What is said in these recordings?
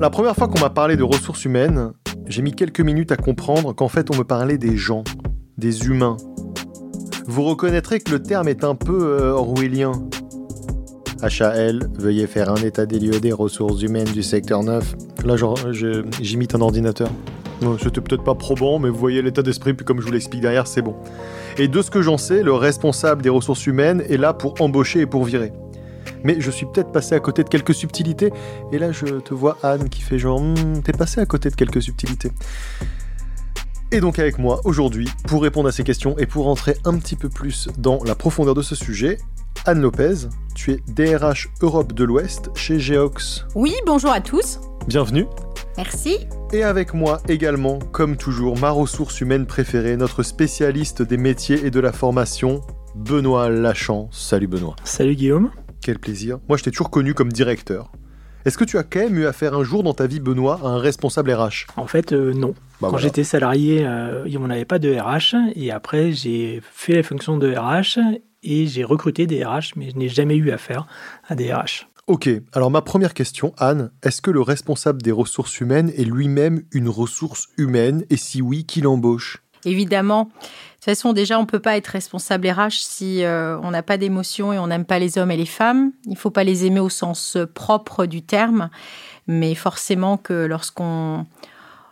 La première fois qu'on m'a parlé de ressources humaines, j'ai mis quelques minutes à comprendre qu'en fait on me parlait des gens, des humains. Vous reconnaîtrez que le terme est un peu euh, orwellien. HAL, veuillez faire un état des lieux des ressources humaines du secteur 9. Là, j'imite un ordinateur. C'était peut-être pas probant, mais vous voyez l'état d'esprit, puis comme je vous l'explique derrière, c'est bon. Et de ce que j'en sais, le responsable des ressources humaines est là pour embaucher et pour virer. Mais je suis peut-être passé à côté de quelques subtilités, et là je te vois Anne qui fait genre, Hmm, t'es passé à côté de quelques subtilités. Et donc avec moi aujourd'hui, pour répondre à ces questions et pour entrer un petit peu plus dans la profondeur de ce sujet, Anne Lopez, tu es DRH Europe de l'Ouest chez Geox. Oui, bonjour à tous. Bienvenue. Merci. Et avec moi également, comme toujours, ma ressource humaine préférée, notre spécialiste des métiers et de la formation, Benoît Lachan. Salut Benoît. Salut Guillaume. Quel plaisir. Moi, je t'ai toujours connu comme directeur. Est-ce que tu as quand même eu affaire un jour dans ta vie, Benoît, à un responsable RH En fait, euh, non. Bah Quand voilà. j'étais salarié, euh, on n'avait pas de RH. Et après, j'ai fait la fonction de RH et j'ai recruté des RH, mais je n'ai jamais eu affaire à des RH. Ok, alors ma première question, Anne, est-ce que le responsable des ressources humaines est lui-même une ressource humaine? Et si oui, qui l'embauche? Évidemment. Toute façon, déjà, on ne peut pas être responsable RH si euh, on n'a pas d'émotion et on n'aime pas les hommes et les femmes. Il ne faut pas les aimer au sens propre du terme, mais forcément que lorsqu'on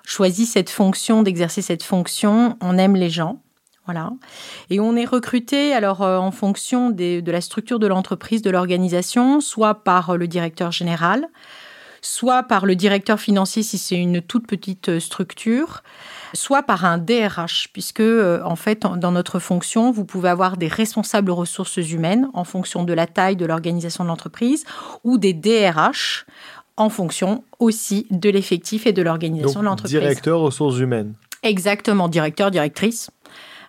choisit cette fonction, d'exercer cette fonction, on aime les gens. Voilà. Et on est recruté alors euh, en fonction de la structure de l'entreprise, de l'organisation, soit par le directeur général, soit par le directeur financier si c'est une toute petite euh, structure, soit par un DRH, puisque euh, en fait, dans notre fonction, vous pouvez avoir des responsables ressources humaines en fonction de la taille de l'organisation de l'entreprise, ou des DRH en fonction aussi de l'effectif et de l'organisation de l'entreprise. directeur ressources humaines. Exactement, directeur, directrice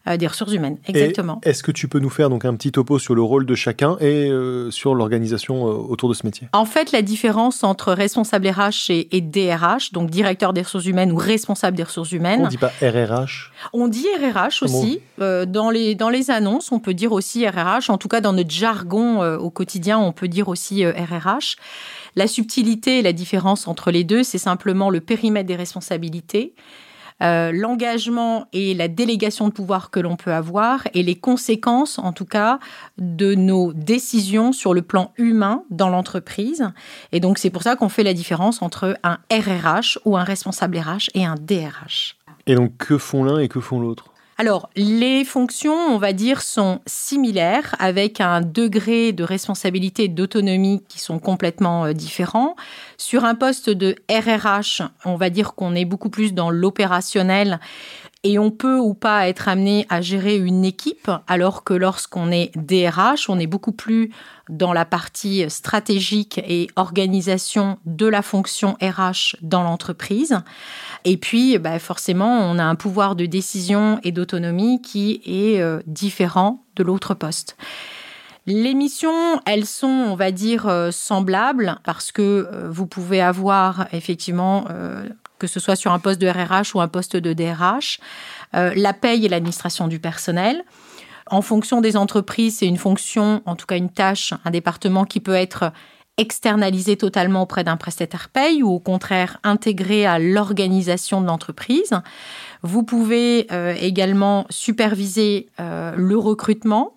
euh, des ressources humaines. Exactement. Est-ce que tu peux nous faire donc un petit topo sur le rôle de chacun et euh, sur l'organisation euh, autour de ce métier? En fait, la différence entre responsable RH et, et DRH, donc directeur des ressources humaines ou responsable des ressources humaines, On dit pas RRH On dit RRH bon aussi. Euh, dans, les, dans les annonces, on peut dire aussi RRH. En tout cas, dans notre jargon au quotidien, on peut dire aussi RRH. La subtilité et la différence entre les deux, c'est simplement le périmètre des responsabilités, euh, l'engagement et la délégation de pouvoir que l'on peut avoir et les conséquences, en tout cas, de nos décisions sur le plan humain dans l'entreprise. Et donc, c'est pour ça qu'on fait la différence entre un RRH ou un responsable RH et un DRH. Et donc que font l'un et que font l'autre? Alors, les fonctions, on va dire, sont similaires avec un degré de responsabilité et d'autonomie qui sont complètement euh, différents. Sur un poste de RRH, on va dire qu'on est beaucoup plus dans l'opérationnel et on peut ou pas être amené à gérer une équipe, alors que lorsqu'on est DRH, on est beaucoup plus dans la partie stratégique et organisation de la fonction RH dans l'entreprise. Et puis, bah, forcément, on a un pouvoir de décision et d'autonomie qui est euh, différent de l'autre poste. Les missions, elles sont, on va dire, euh, semblables parce que euh, vous pouvez avoir effectivement, que ce soit sur un poste de RRH ou un poste de DRH, euh, la paye et l'administration du personnel. En fonction des entreprises, c'est une fonction, en tout cas une tâche, un département qui peut être externalisé totalement auprès d'un prestataire paye ou au contraire intégré à l'organisation de l'entreprise. Vous pouvez euh, également superviser euh, le recrutement.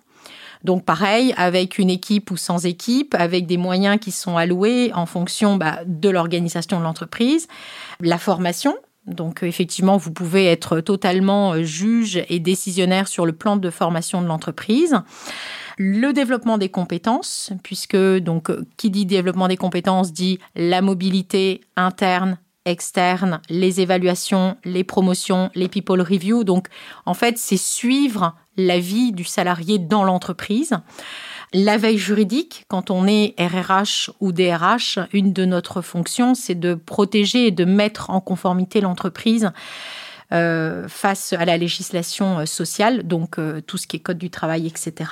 Donc pareil, avec une équipe ou sans équipe, avec des moyens qui sont alloués en fonction bah, de l'organisation de l'entreprise. La formation, donc effectivement, vous pouvez être totalement euh, juge et décisionnaire sur le plan de formation de l'entreprise. Le développement des compétences, puisque donc qui dit développement des compétences dit la mobilité interne, externe, les évaluations, les promotions, les people review. Donc en fait, c'est suivre la vie du salarié dans l'entreprise. La veille juridique, quand on est RRH ou DRH, une de notre fonctions, c'est de protéger et de mettre en conformité l'entreprise euh, face à la législation sociale, donc euh, tout ce qui est code du travail, etc.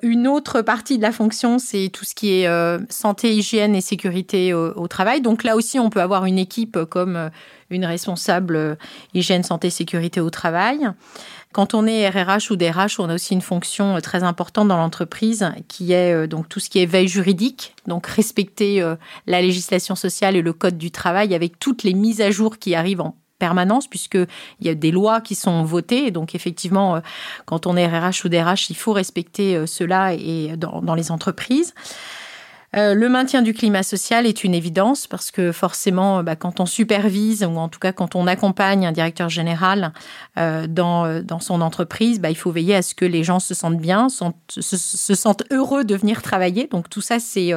Une autre partie de la fonction, c'est tout ce qui est euh, santé, hygiène et sécurité au, travail. Donc là aussi, on peut avoir une équipe comme euh, une responsable euh, hygiène, santé, sécurité au travail. Quand on est RRH ou DRH, on a aussi une fonction très importante dans l'entreprise qui est donc tout ce qui est veille juridique, donc respecter la législation sociale et le code du travail avec toutes les mises à jour qui arrivent en permanence, puisqu'il y a des lois qui sont votées. donc, effectivement, euh, quand on est RRH ou DRH, il faut respecter euh, cela et dans, les entreprises. Euh, le maintien du climat social est une évidence parce que forcément, bah, quand on supervise ou en tout cas quand on accompagne un directeur général dans, dans son entreprise, bah, il faut veiller à ce que les gens se sentent bien, se, se, sentent heureux de venir travailler. Donc tout ça, c'est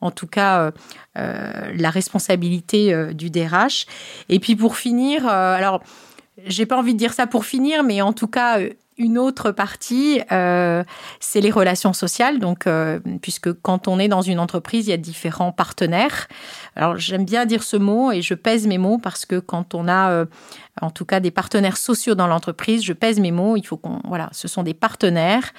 en tout cas euh, euh, la responsabilité euh, du DRH. Et puis pour finir, alors j'ai pas envie de dire ça pour finir, mais en tout cas une autre partie, c'est les relations sociales. Donc, puisque quand on est dans une entreprise, il y a différents partenaires. Alors, j'aime bien dire ce mot et je pèse mes mots parce que quand on a, en tout cas, des partenaires sociaux dans l'entreprise, je pèse mes mots. Il faut qu'on, voilà, ce sont des partenaires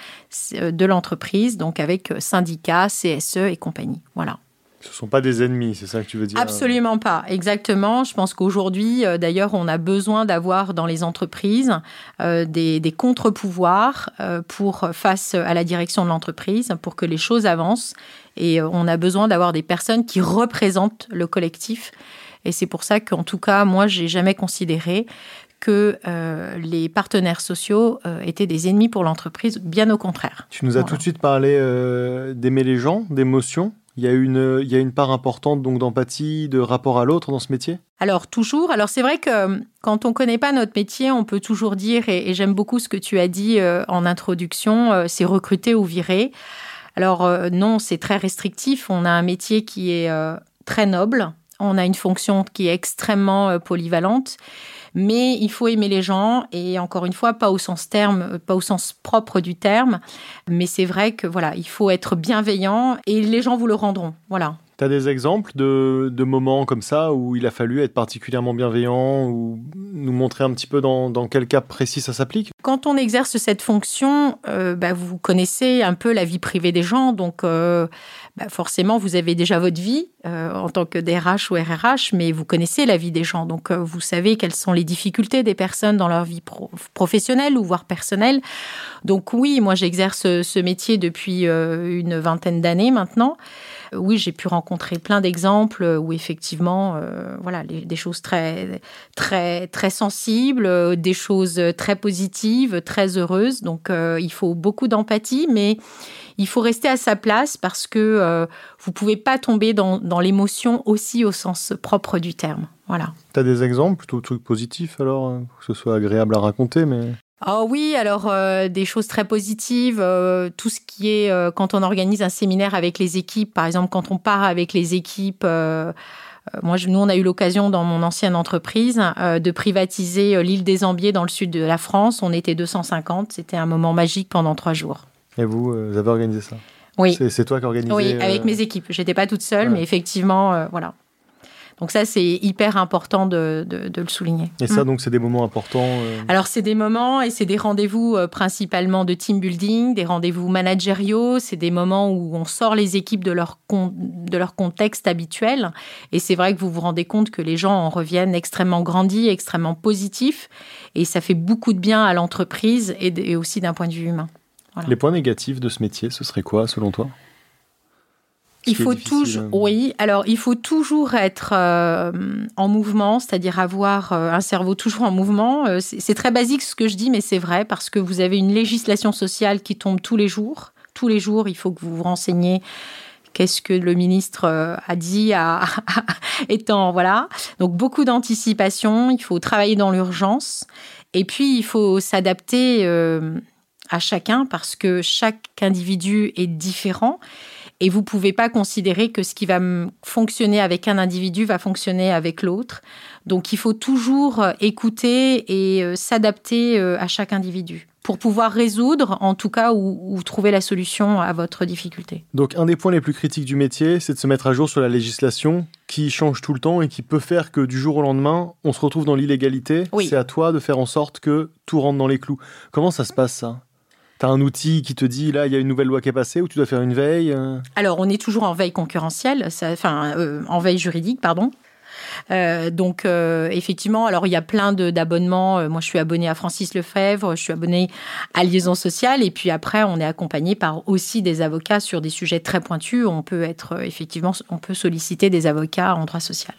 de l'entreprise, donc avec syndicats, CSE et compagnie. Voilà. Ce ne sont pas des ennemis, c'est ça que tu veux dire Absolument pas, exactement. Je pense qu'aujourd'hui, euh, d'ailleurs, on a besoin d'avoir dans les entreprises euh, des, contre-pouvoirs euh, pour face à la direction de l'entreprise, pour que les choses avancent. Et on a besoin d'avoir des personnes qui représentent le collectif. Et c'est pour ça qu'en tout cas, moi, j'ai jamais considéré que les partenaires sociaux étaient des ennemis pour l'entreprise, bien au contraire. Tu nous as tout de suite parlé d'aimer les gens, d'émotion. Il y, a une, il y a une part importante donc d'empathie, de rapport à l'autre dans ce métier? Alors toujours. Alors c'est vrai que euh, quand on ne connaît pas notre métier, on peut toujours dire, et, j'aime beaucoup ce que tu as dit euh, en introduction, euh, c'est recruter ou virer. Alors non, c'est très restrictif. On a un métier qui est très noble. On a une fonction qui est extrêmement polyvalente mais il faut aimer les gens et encore une fois pas au sens terme, pas au sens propre du terme, mais c'est vrai que voilà, il faut être bienveillant et les gens vous le rendront. Voilà. Tu as des exemples de, moments comme ça où il a fallu être particulièrement bienveillant ou nous montrer un petit peu dans, quel cas précis ça s'applique? Quand on exerce cette fonction, euh, bah, vous connaissez un peu la vie privée des gens, donc euh, bah, forcément vous avez déjà votre vie euh, en tant que DRH ou RRH, mais vous connaissez la vie des gens, donc vous savez quelles sont les difficultés des personnes dans leur vie professionnelle ou voire personnelle. Donc oui, moi j'exerce ce métier depuis une vingtaine d'années maintenant oui, j'ai pu rencontrer plein d'exemples où effectivement, euh, voilà, des choses très, très, très sensibles, euh, des choses très positives, très heureuses. Donc, euh, il faut beaucoup d'empathie, mais il faut rester à sa place parce que vous pouvez pas tomber dans, dans l'émotion aussi au sens propre du terme. Voilà. Tu as des exemples, plutôt trucs positifs alors, que ce soit agréable à raconter, mais... Oh oui, alors euh, des choses très positives, euh, tout ce qui est euh, quand on organise un séminaire avec les équipes, par exemple quand on part avec les équipes. moi, nous, on a eu l'occasion dans mon ancienne entreprise de privatiser l'île des Ambiers dans le sud de la France. On était 250. C'était un moment magique pendant trois jours. Et vous, vous avez organisé ça? Oui. C'est toi qui organisé Oui, avec mes équipes. J'étais pas toute seule, mais effectivement, voilà. Donc ça, c'est hyper important de, le souligner. Et ça, mm. donc, c'est des moments importants euh Alors, c'est des moments et c'est des rendez-vous euh, principalement de team building, des rendez-vous managériaux. C'est des moments où on sort les équipes de leur, de leur contexte habituel. Et c'est vrai que vous vous rendez compte que les gens en reviennent extrêmement grandis, extrêmement positifs. Et ça fait beaucoup de bien à l'entreprise et, aussi d'un point de vue humain. Les points négatifs de ce métier, ce serait quoi, selon toi? Il faut toujours, hein. oui. Alors, il faut toujours être euh, en mouvement, c'est-à-dire avoir euh, un cerveau toujours en mouvement. Euh, c'est très basique ce que je dis, mais c'est vrai parce que vous avez une législation sociale qui tombe tous les jours. Tous les jours, il faut que vous vous renseigniez qu'est-ce que le ministre a dit à, étant voilà. Donc beaucoup d'anticipation. Il faut travailler dans l'urgence et puis il faut s'adapter à chacun parce que chaque individu est différent. Et vous pouvez pas considérer que ce qui va fonctionner avec un individu va fonctionner avec l'autre. Donc il faut toujours euh, écouter et euh, s'adapter euh, à chaque individu pour pouvoir résoudre, en tout cas, ou, trouver la solution à votre difficulté. Donc un des points les plus critiques du métier, c'est de se mettre à jour sur la législation qui change tout le temps et qui peut faire que du jour au lendemain, on se retrouve dans l'illégalité. C'est à toi de faire en sorte que tout rentre dans les clous. Comment ça se passe ça? Tu as un outil qui te dit, là, il y a une nouvelle loi qui est passée, ou tu dois faire une veille Alors, on est toujours en veille concurrentielle, enfin, en veille juridique, pardon. Euh, donc euh, effectivement, alors il y a plein d'abonnements. Euh, moi, je suis abonnée à Francis Lefebvre, je suis abonnée à Liaison Sociale, et puis après, on est accompagné par aussi des avocats sur des sujets très pointus. On peut être effectivement, on peut solliciter des avocats en droit social.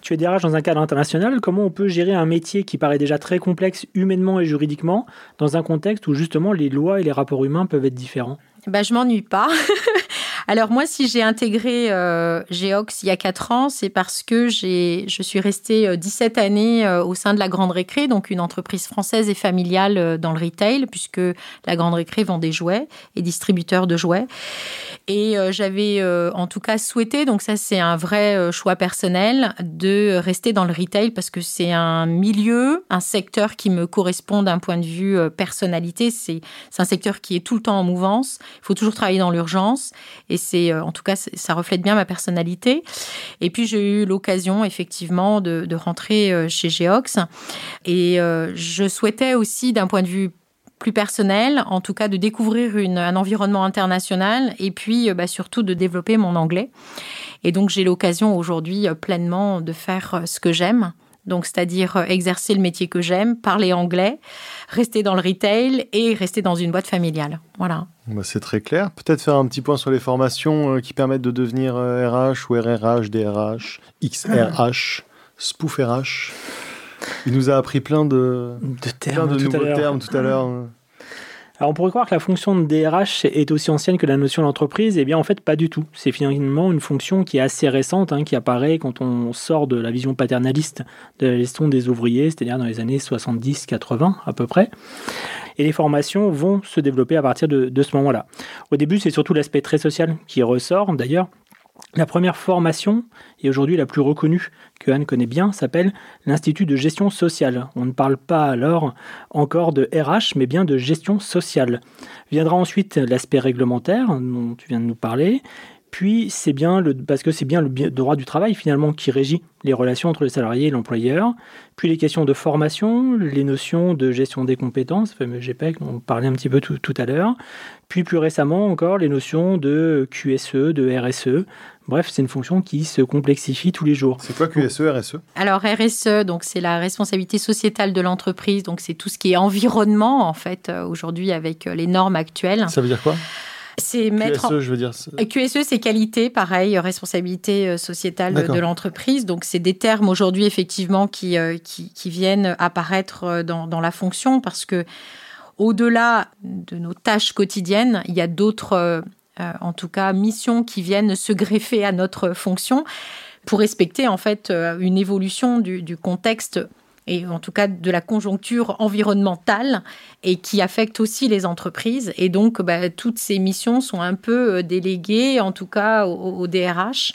Tu es DRH dans un cadre international. Comment on peut gérer un métier qui paraît déjà très complexe humainement et juridiquement dans un contexte où justement les lois et les rapports humains peuvent être différents? Bah, Je m'ennuie pas. Alors moi, si j'ai intégré euh, Geox il y a 4 ans, c'est parce que je suis restée 17 euh, années euh, au sein de la Grande Récré, donc une entreprise française et familiale euh, dans le retail, puisque la Grande Récré vend des jouets et distributeur de jouets. Et j'avais en tout cas souhaité, donc ça c'est un vrai choix personnel, de rester dans le retail parce que c'est un milieu, un secteur qui me correspond d'un point de vue personnalité. C'est, c'est un secteur qui est tout le temps en mouvance. Il faut toujours travailler dans l'urgence. Et et c'est, euh, en tout cas, ça reflète bien ma personnalité. Et puis, j'ai eu l'occasion, effectivement, de, rentrer euh, chez Geox. Et euh, je souhaitais aussi, d'un point de vue plus personnel, en tout cas de découvrir un environnement international et puis bah, surtout de développer mon anglais. Et donc j'ai l'occasion aujourd'hui pleinement de faire ce que j'aime, donc c'est-à-dire euh, exercer le métier que j'aime, parler anglais, rester dans le retail et rester dans une boîte familiale. Voilà. Bah, c'est très clair. Peut-être faire un petit point sur les formations euh, qui permettent de devenir RH euh, ou RRH, DRH, XRH, Spoof RH. Il nous a appris plein de, termes, de nouveaux termes tout à l'heure. Alors on pourrait croire que la fonction de DRH est aussi ancienne que la notion d'entreprise, et eh bien en fait pas du tout. C'est finalement une fonction qui est assez récente, hein, qui apparaît quand on sort de la vision paternaliste de la gestion des ouvriers, c'est-à-dire dans les années 70-80 à peu près. Et les formations vont se développer à partir de, de ce moment-là. Au début c'est surtout l'aspect très social qui ressort d'ailleurs. La première formation, et aujourd'hui la plus reconnue que Anne connaît bien, s'appelle l'Institut de gestion sociale. On ne parle pas alors encore de RH, mais bien de gestion sociale. Viendra ensuite l'aspect réglementaire dont tu viens de nous parler, puis c'est bien le, parce que c'est bien le droit du travail finalement qui régit les relations entre le salarié et l'employeur, puis les questions de formation, les notions de gestion des compétences, le fameux GPEC dont on parlait un petit peu tout, tout à l'heure, puis plus récemment encore les notions de QSE, de RSE. Bref, c'est une fonction qui se complexifie tous les jours. C'est quoi QSE, RSE Alors RSE, donc c'est la responsabilité sociétale de l'entreprise, donc c'est tout ce qui est environnement en fait euh, aujourd'hui avec euh, les normes actuelles. Ça veut dire quoi? C'est mettre. QSE, je veux dire. QSE, c'est qualité, pareil, responsabilité euh, sociétale de, l'entreprise. Donc, c'est des termes aujourd'hui, effectivement, qui, euh, qui, qui, viennent apparaître euh, dans, dans, la fonction parce que, au-delà de nos tâches quotidiennes, il y a d'autres, en tout cas, missions qui viennent se greffer à notre fonction pour respecter, en fait, une évolution du, du contexte et en tout cas de la conjoncture environnementale et qui affecte aussi les entreprises. Et donc, bah, toutes ces missions sont un peu euh, déléguées, en tout cas au, DRH.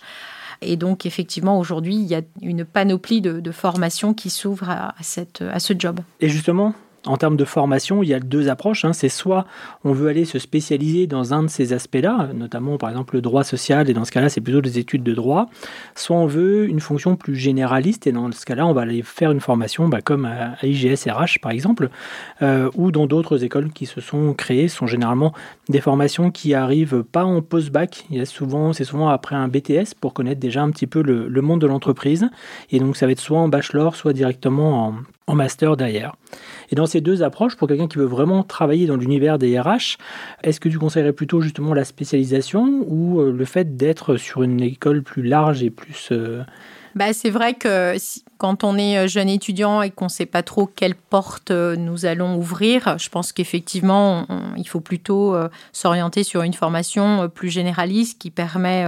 Et donc, effectivement, aujourd'hui, il y a une panoplie de, formations qui s'ouvrent à, cette, à ce job. Et justement, en termes de formation, il y a deux approches. Hein. C'est soit on veut aller se spécialiser dans un de ces aspects-là, notamment par exemple le droit social, et dans ce cas-là, c'est plutôt des études de droit, soit on veut une fonction plus généraliste, et dans ce cas-là, on va aller faire une formation bah, comme à IGS-RH par exemple, euh, ou dans d'autres écoles qui se sont créées, ce sont généralement des formations qui arrivent pas en post-bac, souvent, c'est souvent après un BTS pour connaître déjà un petit peu le monde de l'entreprise, et donc ça va être soit en bachelor, soit directement en, en master derrière. Et dans ces deux approches, pour quelqu'un qui veut vraiment travailler dans l'univers des RH, est-ce que tu conseillerais plutôt justement la spécialisation ou euh, le fait d'être sur une école plus large et plus... Euh, bah, c'est vrai que quand on est euh, jeune étudiant et qu'on ne sait pas trop quelle porte nous allons ouvrir, je pense qu'effectivement, il faut plutôt s'orienter sur une formation plus généraliste qui permet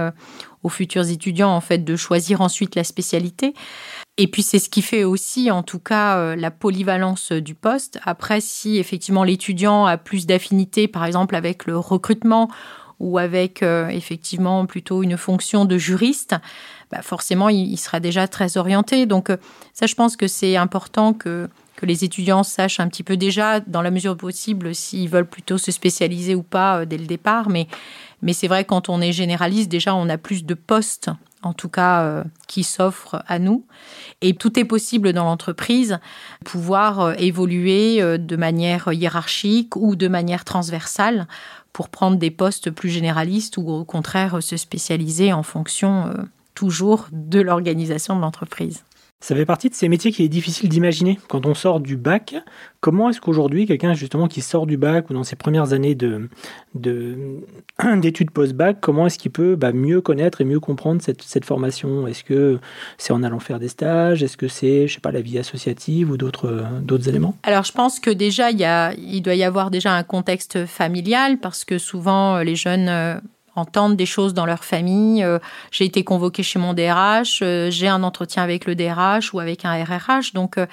aux futurs étudiants en fait de choisir ensuite la spécialité. Et puis c'est ce qui fait aussi, en tout cas, euh, la polyvalence du poste. Après, si effectivement l'étudiant a plus d'affinité, par exemple avec le recrutement ou avec euh, effectivement plutôt une fonction de juriste, bah forcément il, sera déjà très orienté. Donc euh, ça, je pense que c'est important que, que les étudiants sachent un petit peu déjà, dans la mesure possible, s'ils veulent plutôt se spécialiser ou pas dès le départ. Mais, c'est vrai, quand on est généraliste, déjà on a plus de postes en tout cas qui s'offre à nous. Et tout est possible dans l'entreprise, pouvoir évoluer de manière hiérarchique ou de manière transversale pour prendre des postes plus généralistes ou au contraire se spécialiser en fonction toujours de l'organisation de l'entreprise. Ça fait partie de ces métiers qui est difficile d'imaginer. Quand on sort du bac. Comment est-ce qu'aujourd'hui, quelqu'un justement qui sort du bac ou dans ses premières années de, d'études post-bac, comment est-ce qu'il peut bah, mieux connaître et mieux comprendre cette, cette formation? Est-ce que c'est en allant faire des stages? Est-ce que c'est, je sais pas, la vie associative ou d'autres, éléments? Alors, je pense que déjà, il, il doit y avoir déjà un contexte familial parce que souvent, les jeunes entendent des choses dans leur famille. Euh, j'ai été convoquée chez mon DRH, euh, j'ai un entretien avec le DRH ou avec un RRH. Donc euh,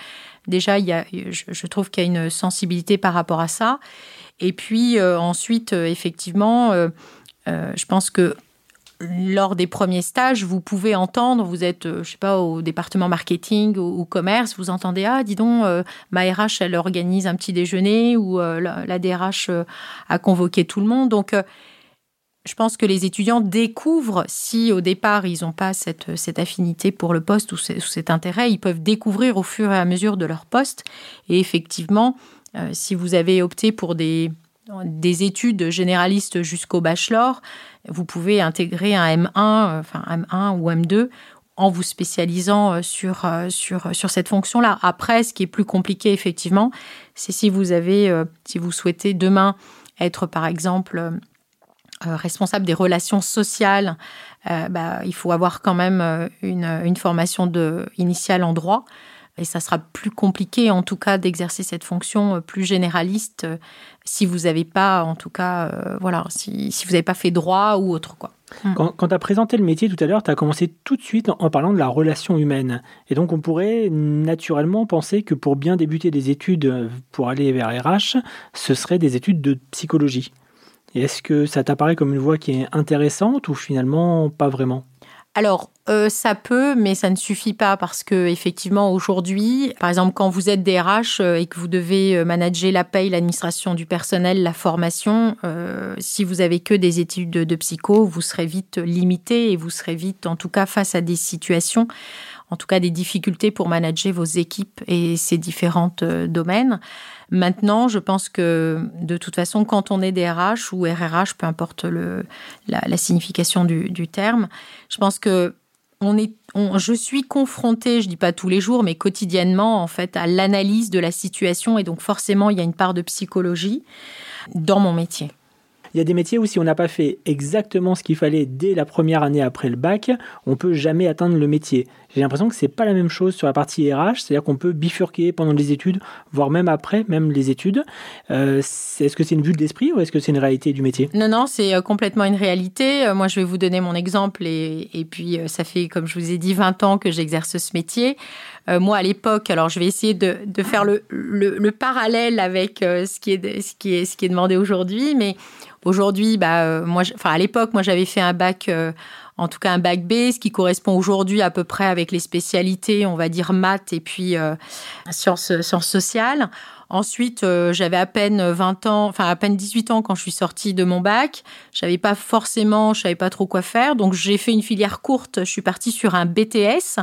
déjà, y a, je, trouve qu'il y a une sensibilité par rapport à ça. Et puis ensuite, effectivement, je pense que lors des premiers stages, vous pouvez entendre, vous êtes, je sais pas, au département marketing ou, commerce, vous entendez, ah, dis donc, ma RH, elle organise un petit déjeuner ou la, la, DRH a convoqué tout le monde. Donc, je pense que les étudiants découvrent, si au départ ils n'ont pas cette, affinité pour le poste ou, cet intérêt, ils peuvent découvrir au fur et à mesure de leur poste. Et effectivement, euh, si vous avez opté pour des, des études généralistes jusqu'au bachelor, vous pouvez intégrer un M1, enfin M1 ou M2 en vous spécialisant euh, sur, euh, sur, cette fonction-là. Après, ce qui est plus compliqué, effectivement, c'est si vous avez, si vous souhaitez demain être, par exemple, euh, responsable des relations sociales, euh, bah, il faut avoir quand même euh, une, formation de, initiale en droit. Et ça sera plus compliqué, en tout cas, d'exercer cette fonction plus généraliste si vous n'avez pas, en tout cas, voilà, si, vous n'avez pas fait droit ou autre. Quoi. Hmm. Quand, tu as présenté le métier tout à l'heure, tu as commencé tout de suite en, parlant de la relation humaine. Et donc, on pourrait naturellement penser que pour bien débuter des études pour aller vers RH, ce serait des études de psychologie est-ce que ça t'apparaît comme une voie qui est intéressante ou finalement pas vraiment? Alors, euh, ça peut, mais ça ne suffit pas parce que effectivement aujourd'hui, par exemple, quand vous êtes DRH euh, et que vous devez euh, manager la paye, l'administration du personnel, la formation, si vous avez que des études de, de, psycho, vous serez vite limité et vous serez vite, en tout cas, face à des situations, en tout cas des difficultés pour manager vos équipes et ces différents domaines. Maintenant, je pense que de toute façon, quand on est DRH ou RRH, peu importe le, la, signification du, terme, je pense que on est, je suis confrontée, je dis pas tous les jours, mais quotidiennement en fait à l'analyse de la situation et donc forcément il y a une part de psychologie dans mon métier. Il y a des métiers où si on n'a pas fait exactement ce qu'il fallait dès la première année après le bac, on peut jamais atteindre le métier. J'ai l'impression que c'est pas la même chose sur la partie RH, c'est-à-dire qu'on peut bifurquer pendant les études, voire même après, même les études. Euh, est-ce que c'est une vue de l'esprit ou est-ce que c'est une réalité du métier? Non, non, c'est euh, complètement une réalité. Euh, moi, je vais vous donner mon exemple et, et puis ça fait, comme je vous ai dit, 20 ans que j'exerce ce métier. moi, à l'époque, alors je vais essayer de, de faire le, le, le, parallèle avec ce, qui est, ce, qui est, ce qui est demandé aujourd'hui, mais Aujourd'hui, bah, moi, enfin, à l'époque, moi, j'avais fait un bac, en tout cas un bac B, ce qui correspond aujourd'hui à peu près avec les spécialités, on va dire maths et puis euh, sciences, sciences sociales. Ensuite, j'avais à peine 20 ans, enfin à peine 18 ans quand je suis sortie de mon bac. J'avais pas forcément, je savais pas trop quoi faire, donc j'ai fait une filière courte. Je suis partie sur un BTS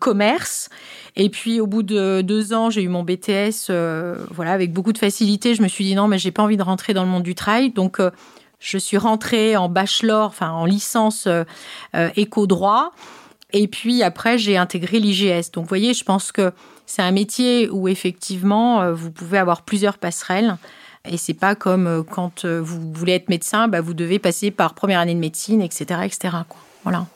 commerce et puis au bout de deux ans, j'ai eu mon BTS, euh, voilà, avec beaucoup de facilité. Je me suis dit non, mais j'ai pas envie de rentrer dans le monde du travail, donc euh, je suis rentrée en bachelor, enfin en licence euh, éco-droit. Et puis après, j'ai intégré l'IGS. Donc vous voyez, je pense que c'est un métier où effectivement, vous pouvez avoir plusieurs passerelles. Et c'est pas comme quand vous voulez être médecin, bah, vous devez passer par première année de médecine, etc., etc. Voilà.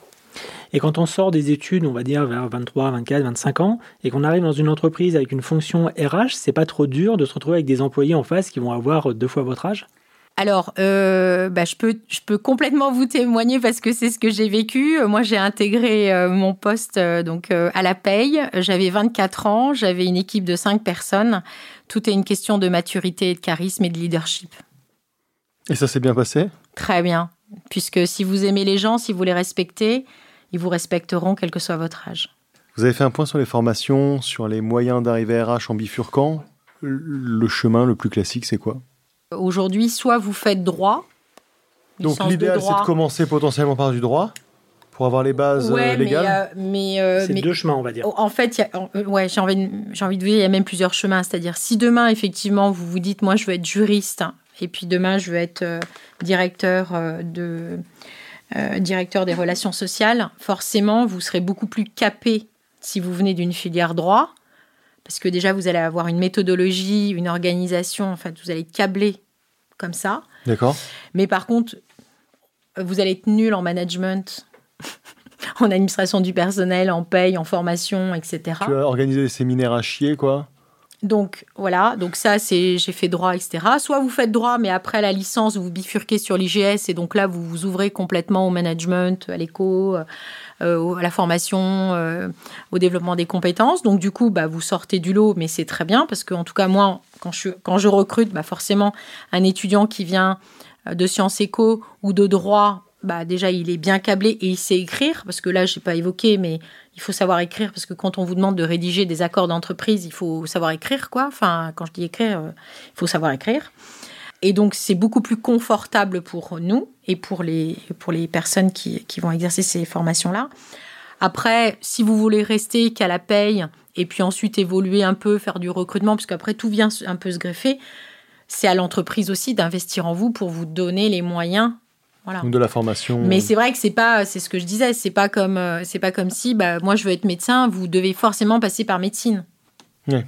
Et quand on sort des études, on va dire vers 23, 24, 25 ans, et qu'on arrive dans une entreprise avec une fonction RH, c'est pas trop dur de se retrouver avec des employés en face qui vont avoir deux fois votre âge? Alors, euh, bah, je, peux, je peux complètement vous témoigner parce que c'est ce que j'ai vécu. Moi, j'ai intégré euh, mon poste euh, donc à la paye. J'avais 24 ans, j'avais une équipe de 5 personnes. Tout est une question de maturité, de charisme et de leadership. Et ça s'est bien passé? Très bien. Puisque si vous aimez les gens, si vous les respectez, ils vous respecteront quel que soit votre âge. Vous avez fait un point sur les formations, sur les moyens d'arriver à RH en bifurquant? Le chemin le plus classique, c'est quoi? Aujourd'hui, soit vous faites droit. Donc l'idéal, c'est de commencer potentiellement par du droit pour avoir les bases ouais, légales. Mais, mais, c'est deux chemins, on va dire. En fait, y a, ouais, j'ai envie, j'ai envie de dire, il y a même plusieurs chemins. C'est-à-dire, si demain, effectivement, vous vous dites, moi, je veux être juriste, et puis demain, je veux être directeur de directeur des relations sociales, forcément, vous serez beaucoup plus capé si vous venez d'une filière droit, parce que déjà, vous allez avoir une méthodologie, une organisation, en fait, vous allez être câblé comme ça. D'accord. Mais par contre, vous allez être nul en management, en administration du personnel, en paye, en formation, etc. Tu as organisé des séminaires à chier, quoi donc voilà, donc ça c'est j'ai fait droit, etc. Soit vous faites droit, mais après la licence vous bifurquez sur l'IGS et donc là vous vous ouvrez complètement au management, à l'éco, euh, à la formation, euh, au développement des compétences. Donc du coup bah, vous sortez du lot, mais c'est très bien parce que en tout cas moi quand je recrute, bah, forcément un étudiant qui vient euh, de sciences éco ou de droit bah déjà il est bien câblé et il sait écrire parce que là j'ai pas évoqué mais il faut savoir écrire parce que quand on vous demande de rédiger des accords d'entreprise il faut savoir écrire quoi. Enfin quand je dis écrire euh, il faut savoir écrire. Et donc c'est beaucoup plus confortable pour nous et pour les pour les personnes qui, qui vont exercer ces formations là après si vous voulez rester qu'à la paye et puis ensuite évoluer un peu faire du recrutement parce qu'après tout vient un peu se greffer c'est à l'entreprise aussi d'investir en vous pour vous donner les moyens de la formation. Mais c'est vrai que c'est pas, c'est ce que je disais, c'est pas comme, euh, c'est pas comme si, bah, moi je veux être médecin, vous devez forcément passer par médecine. Il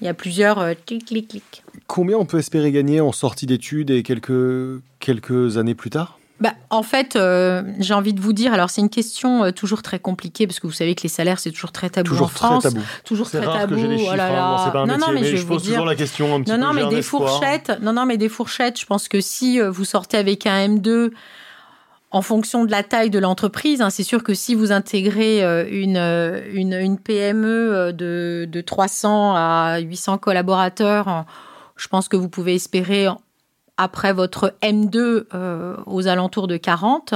y a plusieurs euh, clic, clic, clic. Combien on peut espérer gagner en sortie d'études et quelques, quelques années plus tard? Bah, en fait, euh, j'ai envie de vous dire, alors c'est une question euh, toujours très compliquée parce que vous savez que les salaires c'est toujours très tabou toujours en France. Très tabou. Toujours très rare tabou. Que les chiffres, oh là là. c'est pas un non, métier, non, mais, mais je, je pose dire... toujours la question un petit non, peu. Non, mais des espoir. fourchettes. Non, non, mais des fourchettes. Je pense que si euh, vous sortez avec un M2 en fonction de la taille de l'entreprise. Hein, c'est sûr que si vous intégrez une, une, une PME de, de 300 à 800 collaborateurs, je pense que vous pouvez espérer après votre M2 euh, aux alentours de 40.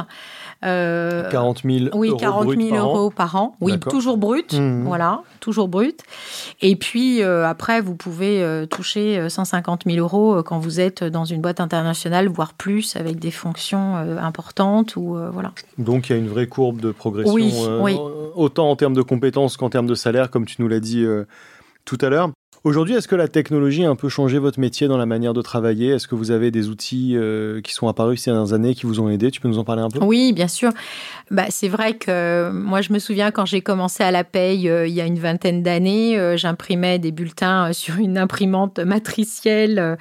Euh, 40 000 oui, euros, 40 000 par euros an. par an. Oui, toujours brut. Mmh. Voilà, toujours brut. Et puis euh, après, vous pouvez euh, toucher 150 000 euros quand vous êtes dans une boîte internationale, voire plus, avec des fonctions importantes ou voilà. Donc il y a une vraie courbe de progression, oui, oui. autant en termes de compétences qu'en termes de salaire, comme tu nous l'as dit tout à l'heure. Aujourd'hui, est-ce que la technologie a un peu changé votre métier dans la manière de travailler? Est-ce que vous avez des outils euh, qui sont apparus ces dernières années qui vous ont aidé? Tu peux nous en parler un peu? Oui, bien sûr. Bah, c'est vrai que moi, je me souviens quand j'ai commencé à la paye euh, il y a une vingtaine d'années, euh, j'imprimais des bulletins sur une imprimante matricielle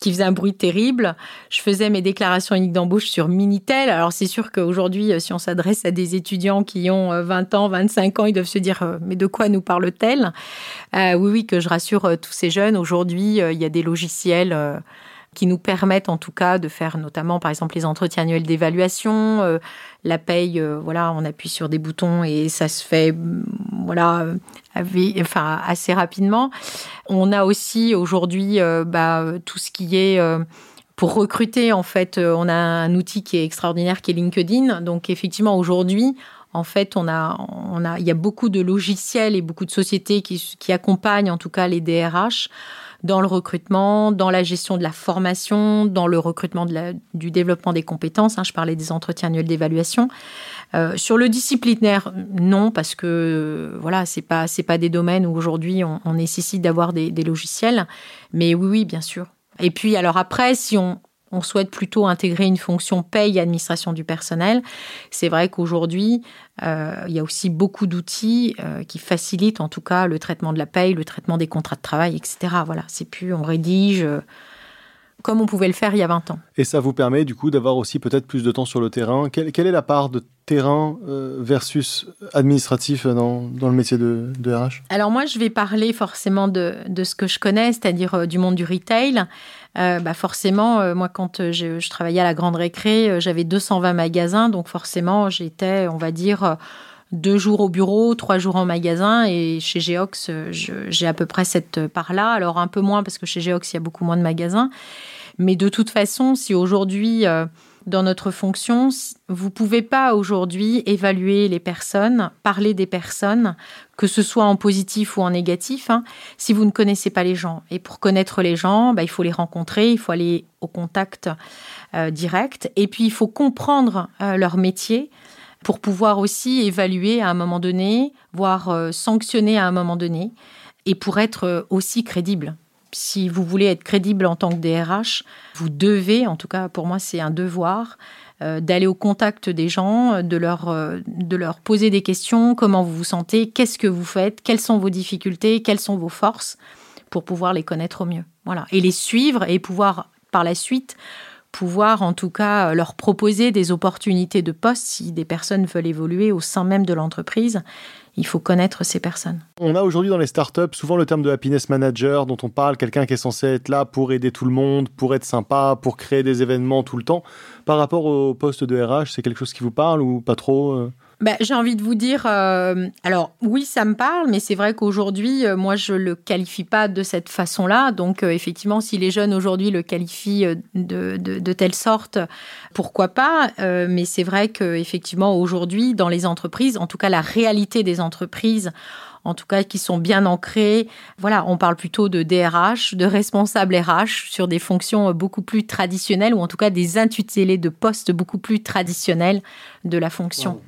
qui faisait un bruit terrible. Je faisais mes déclarations uniques d'embauche sur Minitel. Alors c'est sûr qu'aujourd'hui, si on s'adresse à des étudiants qui ont 20 ans, 25 ans, ils doivent se dire mais de quoi nous parle-t-elle? Euh, Oui, oui, que je rassure tous ces jeunes. Aujourd'hui, il y a des logiciels qui nous permettent en tout cas de faire notamment par exemple les entretiens annuels d'évaluation, euh, la paye, euh, voilà, on appuie sur des boutons et ça se fait voilà enfin assez rapidement. On a aussi aujourd'hui euh, bah, tout ce qui est pour recruter, en fait, on a un outil qui est extraordinaire qui est LinkedIn. Donc effectivement aujourd'hui, en fait, on a, on a, il y a beaucoup de logiciels et beaucoup de sociétés qui, accompagnent en tout cas les DRH dans le recrutement, dans la gestion de la formation, dans le recrutement du développement des compétences. Hein, je parlais des entretiens annuels d'évaluation. Euh, sur le disciplinaire, non, parce que euh, voilà, c'est pas c'est pas des domaines où aujourd'hui on, nécessite d'avoir des, logiciels. Mais oui, bien sûr. Et puis alors après, si on souhaite plutôt intégrer une fonction paye administration du personnel. C'est vrai qu'aujourd'hui, euh, il y a aussi beaucoup d'outils qui facilitent en tout cas le traitement de la paye, le traitement des contrats de travail, etc. Voilà, c'est plus on rédige comme on pouvait le faire il y a 20 ans. Et ça vous permet du coup d'avoir aussi peut-être plus de temps sur le terrain. Quelle, quelle est la part de terrain euh, versus administratif dans, dans, le métier de, de, RH Alors moi, je vais parler forcément de, de ce que je connais, c'est-à-dire euh, du monde du retail. Euh, bah forcément, moi, quand je, je, travaillais à la Grande Récré, j'avais 220 magasins, donc forcément, j'étais, on va dire, deux jours au bureau, trois jours en magasin, et chez Geox, j'ai à peu près cette part-là. Alors un peu moins parce que chez Geox, il y a beaucoup moins de magasins. Mais de toute façon, si aujourd'hui, euh, dans notre fonction, vous pouvez pas aujourd'hui évaluer les personnes, parler des personnes, que ce soit en positif ou en négatif, hein, si vous ne connaissez pas les gens. Et pour connaître les gens, bah, il faut les rencontrer, il faut aller au contact euh, direct, et puis il faut comprendre euh, leur métier pour pouvoir aussi évaluer à un moment donné, voire euh, sanctionner à un moment donné, et pour être euh, aussi crédible. Si vous voulez être crédible en tant que DRH, vous devez, en tout cas pour moi c'est un devoir, euh, d'aller au contact des gens, de leur, de leur poser des questions, comment vous vous sentez, qu'est-ce que vous faites, quelles sont vos difficultés, quelles sont vos forces, pour pouvoir les connaître au mieux. Voilà. Et les suivre et pouvoir par la suite pouvoir en tout cas leur proposer des opportunités de poste si des personnes veulent évoluer au sein même de l'entreprise. Il faut connaître ces personnes. On a aujourd'hui dans les startups souvent le terme de happiness manager dont on parle, quelqu'un qui est censé être là pour aider tout le monde, pour être sympa, pour créer des événements tout le temps. Par rapport au poste de RH, c'est quelque chose qui vous parle ou pas trop bah, j'ai envie de vous dire, euh, alors oui, ça me parle, mais c'est vrai qu'aujourd'hui, euh, moi, je le qualifie pas de cette façon-là. Donc, euh, effectivement, si les jeunes aujourd'hui le qualifient de, de, telle sorte, pourquoi pas? Mais c'est vrai qu'effectivement, aujourd'hui, dans les entreprises, en tout cas, la réalité des entreprises, en tout cas qui sont bien ancrées. Voilà, on parle plutôt de DRH, de responsables RH sur des fonctions beaucoup plus traditionnelles ou en tout cas des intitulés de postes beaucoup plus traditionnels de la fonction.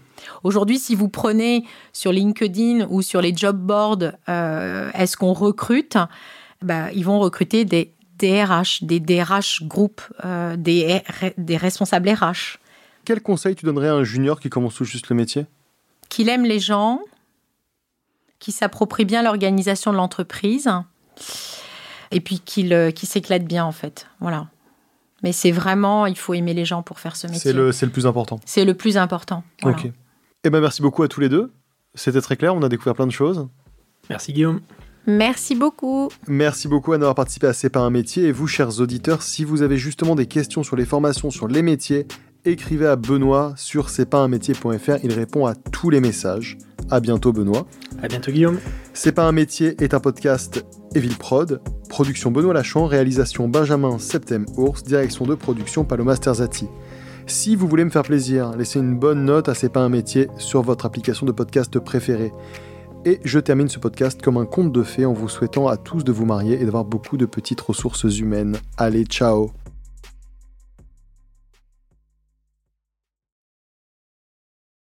Aujourd'hui, si vous prenez sur LinkedIn ou sur les job boards, euh, est-ce qu'on recrute? Bah, Ils vont recruter des DRH, des DRH groupes, euh, des, des responsables RH. Quel conseil tu donnerais à un junior qui commence tout juste le métier? Qu'il aime les gens, qu'il s'approprie bien l'organisation de l'entreprise et puis qu'il euh, s'éclate bien en fait. Voilà. Mais c'est vraiment, il faut aimer les gens pour faire ce métier. C'est le, le, plus important. C'est le plus important. Ok. Eh ben, merci beaucoup à tous les deux. C'était très clair, on a découvert plein de choses. Merci Guillaume. Merci beaucoup. Merci beaucoup à d'avoir participé à C'est pas un métier. Et vous, chers auditeurs, si vous avez justement des questions sur les formations, sur les métiers, écrivez à Benoît sur c'est pas un métier.fr. Il répond à tous les messages. À bientôt, Benoît. À bientôt, Guillaume. C'est pas un métier est un podcast Evil Prod. Production Benoît Lachon, réalisation Benjamin Septem Ours, direction de production Paloma Sterzati. Si vous voulez me faire plaisir, laissez une bonne note à C'est pas un métier sur votre application de podcast préférée. Et je termine ce podcast comme un conte de fées en vous souhaitant à tous de vous marier et d'avoir beaucoup de petites ressources humaines. Allez, ciao